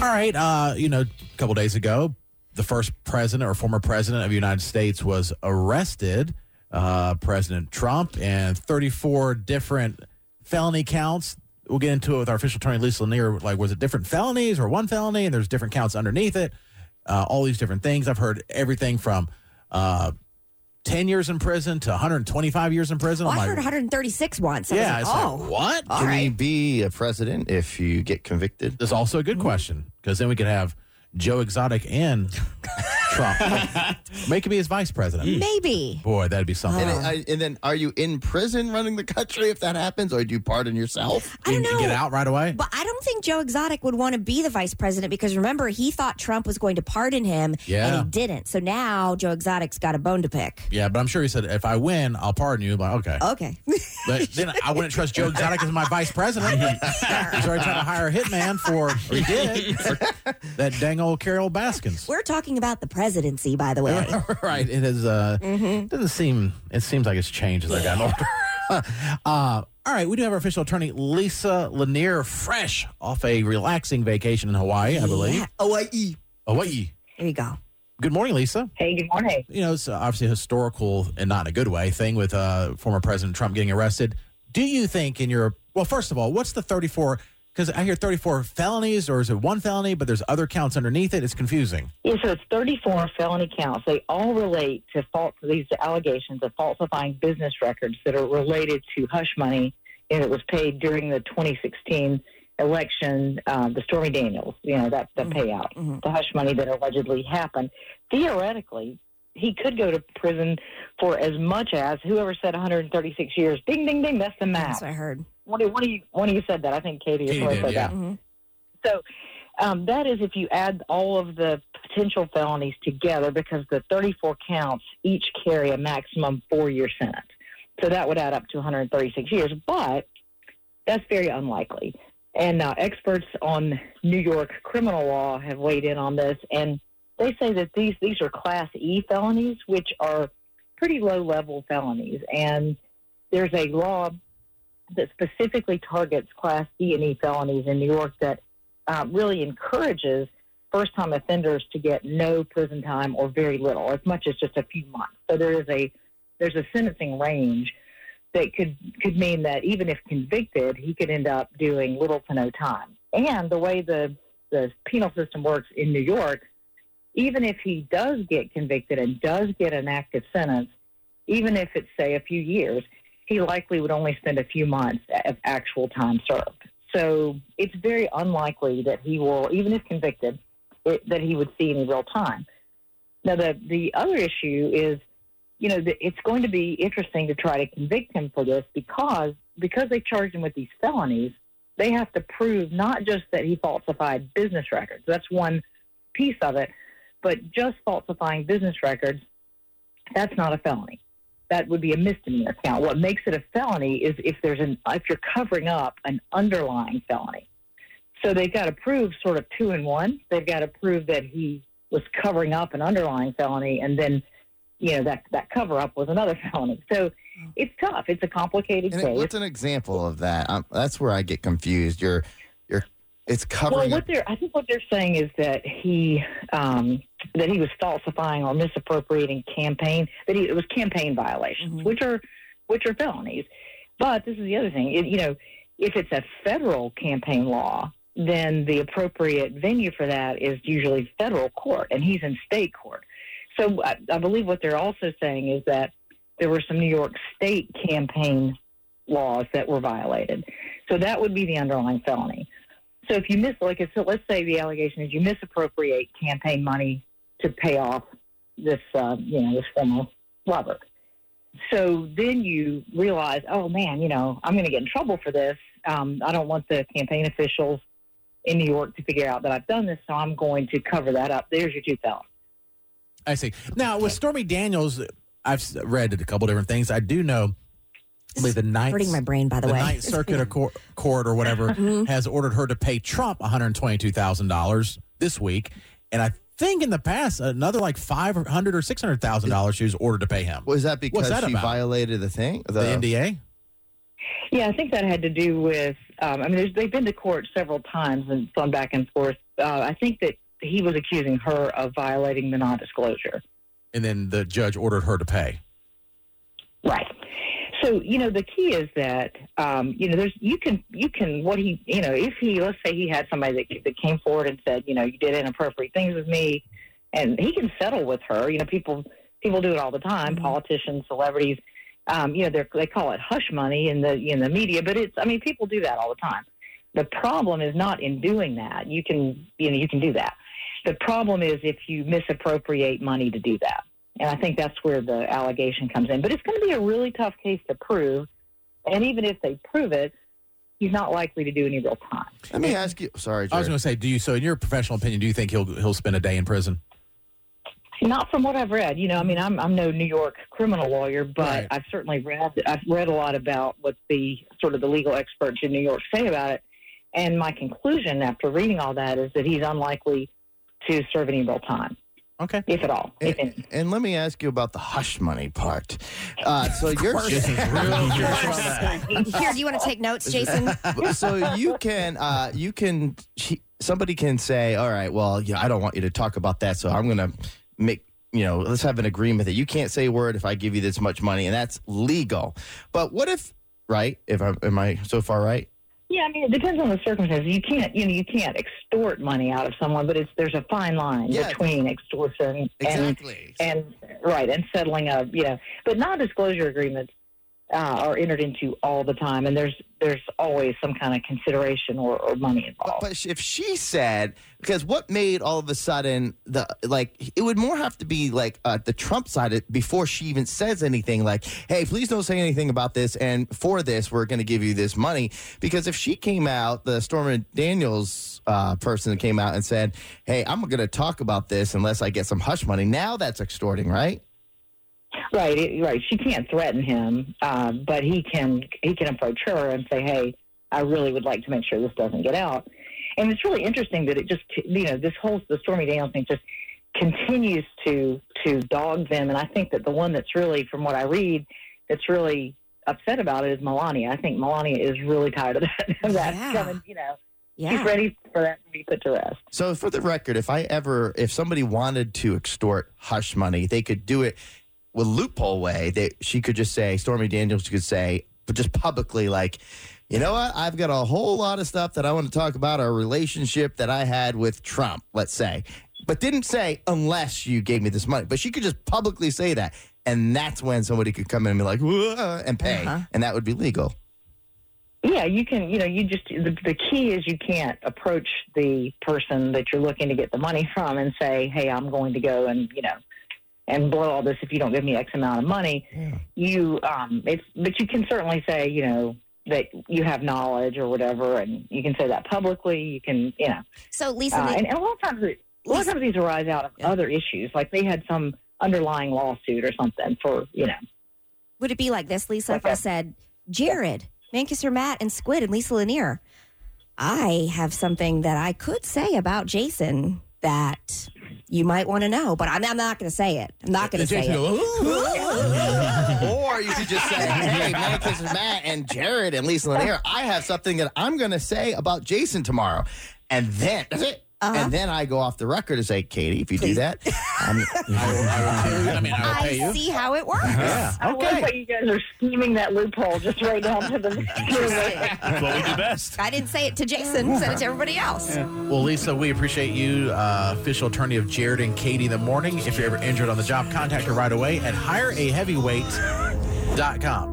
All right. Uh, you know, a couple days ago, the first president or former president of the United States was arrested, uh, President Trump, and 34 different felony counts. We'll get into it with our official attorney, Lisa Lanier. Like, was it different felonies or one felony? And there's different counts underneath it. Uh, all these different things. I've heard everything from uh, 10 years in prison to 125 years in prison. Well, I'm I like, heard 136 once. I was yeah, like, oh, like, what? all Can right. he be a president if you get convicted? That's also a good Mm-hmm. question because then we could have Joe Exotic and Trump. Make him be his vice president. Maybe. Boy, that'd be something. And, I, and then, are you in prison running the country if that happens, or do you pardon yourself? I don't You know. Get out right away. But I don't think Joe Exotic would want to be the vice president because remember, he thought Trump was going to pardon him Yeah. and he didn't. So now Joe Exotic's got a bone to pick. Yeah, but I'm sure he said if I win, I'll pardon you. Like, okay, Okay. but then I wouldn't trust Joe Exotic as my vice president. He's already trying to hire a hitman for, he did, for that dang old Carole Baskins. We're talking about the presidency, by the way. right. It is. Uh, Doesn't seem. It seems like it's changed as I got older. uh, all right. We do have our official attorney, Lisa Lanier, fresh off a relaxing vacation in Hawaii, I believe. Yeah. Hawaii. Hawaii. There you go. Good morning, Lisa. Hey, good morning. You know, it's obviously a historical and not in a good way thing with uh, former President Trump getting arrested. Do you think in your well, first of all, what's the thirty-four? Because I hear thirty-four felonies, or is it one felony? But there's other counts underneath it. It's confusing. Yeah, so it's 34 felony counts. They all relate to false, these allegations of falsifying business records that are related to hush money and it was paid during the 2016 election, uh, the Stormy Daniels, you know, that the payout, mhm. the hush money that allegedly happened. Theoretically, he could go to prison for as much as whoever said 136 years. Ding, ding, ding. That's the math. That's what I heard. One of, one of you, one of you said that. I think Katie, Katie is what did, said yeah. that. Mhm. So um, that is if you add all of the potential felonies together, because the 34 counts each carry a maximum four-year sentence. So that would add up to 136 years, but that's very unlikely. And uh, experts on New York criminal law have weighed in on this, and they say that these these are Class E felonies, which are pretty low-level felonies. And there's a law that specifically targets Class D and E felonies in New York that uh, really encourages first time offenders to get no prison time or very little, as much as just a few months. So there is a there's a sentencing range that could could mean that even if convicted, he could end up doing little to no time. And the way the the penal system works in New York, even if he does get convicted and does get an active sentence, even if it's say a few years, he likely would only spend a few months of actual time served. So it's very unlikely that he will, even if convicted, it, that he would see any real time. Now, the the other issue is, you know, it's going to be interesting to try to convict him for this because because they charged him with these felonies, they have to prove not just that he falsified business records. That's one piece of it, but just falsifying business records, that's not a felony that would be a misdemeanor count. What makes it a felony is if there's an if you're covering up an underlying felony. So they've got to prove sort of two in one. They've got to prove that he was covering up an underlying felony, and then you know that that cover up was another felony. So it's tough. It's a complicated And case. what's an example of that? Um, that's where I get confused. You're, you're, it's Well, covering. what up- they're I think what they're saying is that he um, that he was falsifying or misappropriating campaign that he, it was campaign violations, Mhm. which are which are felonies. But this is the other thing. It, you know, if it's a federal campaign law, then the appropriate venue for that is usually federal court, and he's in state court. So I, I believe what they're also saying is that there were some New York state campaign laws that were violated. So that would be the underlying felony. So if you miss, like, so let's say the allegation is you misappropriate campaign money to pay off this, uh, you know, this former lover. So then you realize, oh man, you know, I'm going to get in trouble for this. Um, I don't want the campaign officials in New York to figure out that I've done this, so I'm going to cover that up. There's your two felons. I see. Now with Stormy Daniels, I've read a couple different things. I do know. I believe the ninth, Hurting my brain, by the, the way. Ninth Circuit of Court, court or whatever Mhm. has ordered her to pay Trump one hundred twenty-two thousand dollars this week, and I think in the past another like five hundred or six hundred thousand dollars she was ordered to pay him. was that because that she about? violated the thing? the NDA. Yeah, I think that had to do with Um, I mean, there's, they've been to court several times and gone back and forth. Uh, I think that he was accusing her of violating the non-disclosure. And then the judge ordered her to pay. Right. So you know the key is that um, you know there's you can you can what he you know if he let's say he had somebody that, that came forward and said you know you did inappropriate things with me, and he can settle with her. You know people people do it all the time. Politicians, celebrities, um, you know they they call it hush money in the in the media, but it's I mean people do that all the time. The problem is not in doing that. You can you know you can do that. The problem is if you misappropriate money to do that. And I think that's where the allegation comes in. But it's going to be a really tough case to prove. And even if they prove it, he's not likely to do any real time. Let me ask you. Sorry, I was going to say, do you? So, in your professional opinion, do you think he'll he'll spend a day in prison? Not from what I've read. You know, I mean, I'm I'm no New York criminal lawyer, but Right. I've certainly read I've read a lot about what the sort of the legal experts in New York say about it. And my conclusion after reading all that is that he's unlikely to serve any real time, Okay. if at all. And, any. and let me ask you about the hush money part. Uh, so you're Jason's real curious about that. Here, do you want to take notes, Jason? so you can uh, you can somebody can say, all right, well, yeah, I don't want you to talk about that, so I'm going to make you know let's have an agreement that you can't say a word if I give you this much money, and that's legal. But what if right? If I am I so far right? Yeah, I mean, it depends on the circumstances. You can't, you know, you can't extort money out of someone, but it's there's a fine line Yeah. between extortion and Exactly. and right and settling a, you know, but non-disclosure agreements uh, are entered into all the time, and there's there's always some kind of consideration or, or money But, involved. but if she said, because what made all of a sudden the like it would more have to be like uh, the Trump side of- before she even says anything like, "Hey, please don't say anything about this," and for this we're going to give you this money. Because if she came out, the Stormy Daniels uh, person came out and said, "Hey, I'm going to talk about this unless I get some hush money," now that's extorting, right? Right, right. She can't threaten him, uh, but he can he can approach her and say, "Hey, I really would like to make sure this doesn't get out." And it's really interesting that it just you know this whole the Stormy Daniels thing just continues to to dog them. And I think that the one that's really, from what I read, that's really upset about it is Melania. I think Melania is really tired of that. of that Yeah. coming, you know, she's Yeah. ready for that to be put to rest. So for the record, if I ever, if somebody wanted to extort hush money, they could do it with loophole way. That she could just say, Stormy Daniels could say, but just publicly, like, you know what? I've got a whole lot of stuff that I want to talk about our relationship that I had with Trump, let's say, but didn't say unless you gave me this money. But she could just publicly say that, and that's when somebody could come in and be like, and pay, Uh-huh. and that would be legal. Yeah, you can. You know, you just the, the key is you can't approach the person that you're looking to get the money from and say, "Hey, I'm going to go and you know, and blow all this if you don't give me X amount of money." You, um, it's but you can certainly say, you know, that you have knowledge or whatever, and you can say that publicly. You can, you know, So, Lisa, uh, and, and a lot of times, it- a lot of times these arise out of Yeah. other issues, like they had some underlying lawsuit or something for, you know. would it be like this, Lisa, if I said, Jared, Manchester Matt, and Squid, and Lisa Lanier, I have something that I could say about Jason that you might want to know, but I'm, I'm not going to say it. I'm not going to say it. or you could just say, "Hey, Manicus and Matt and Jared and Lisa Lanier, I have something that I'm going to say about Jason tomorrow," and then that's it. Uh-huh. And then I go off the record and say, "Katie, if you do that, I'm, I will, I will. I mean, I will pay I see how it works. Yeah. I love Okay. how you guys are scheming that loophole just right down to the. That's what we do best. I didn't say it to Jason, said it to everybody else. Well, Lisa, we appreciate you, uh, official attorney of Jared and Katie in the morning. If you're ever injured on the job, contact her right away at hireaheavyweight.com.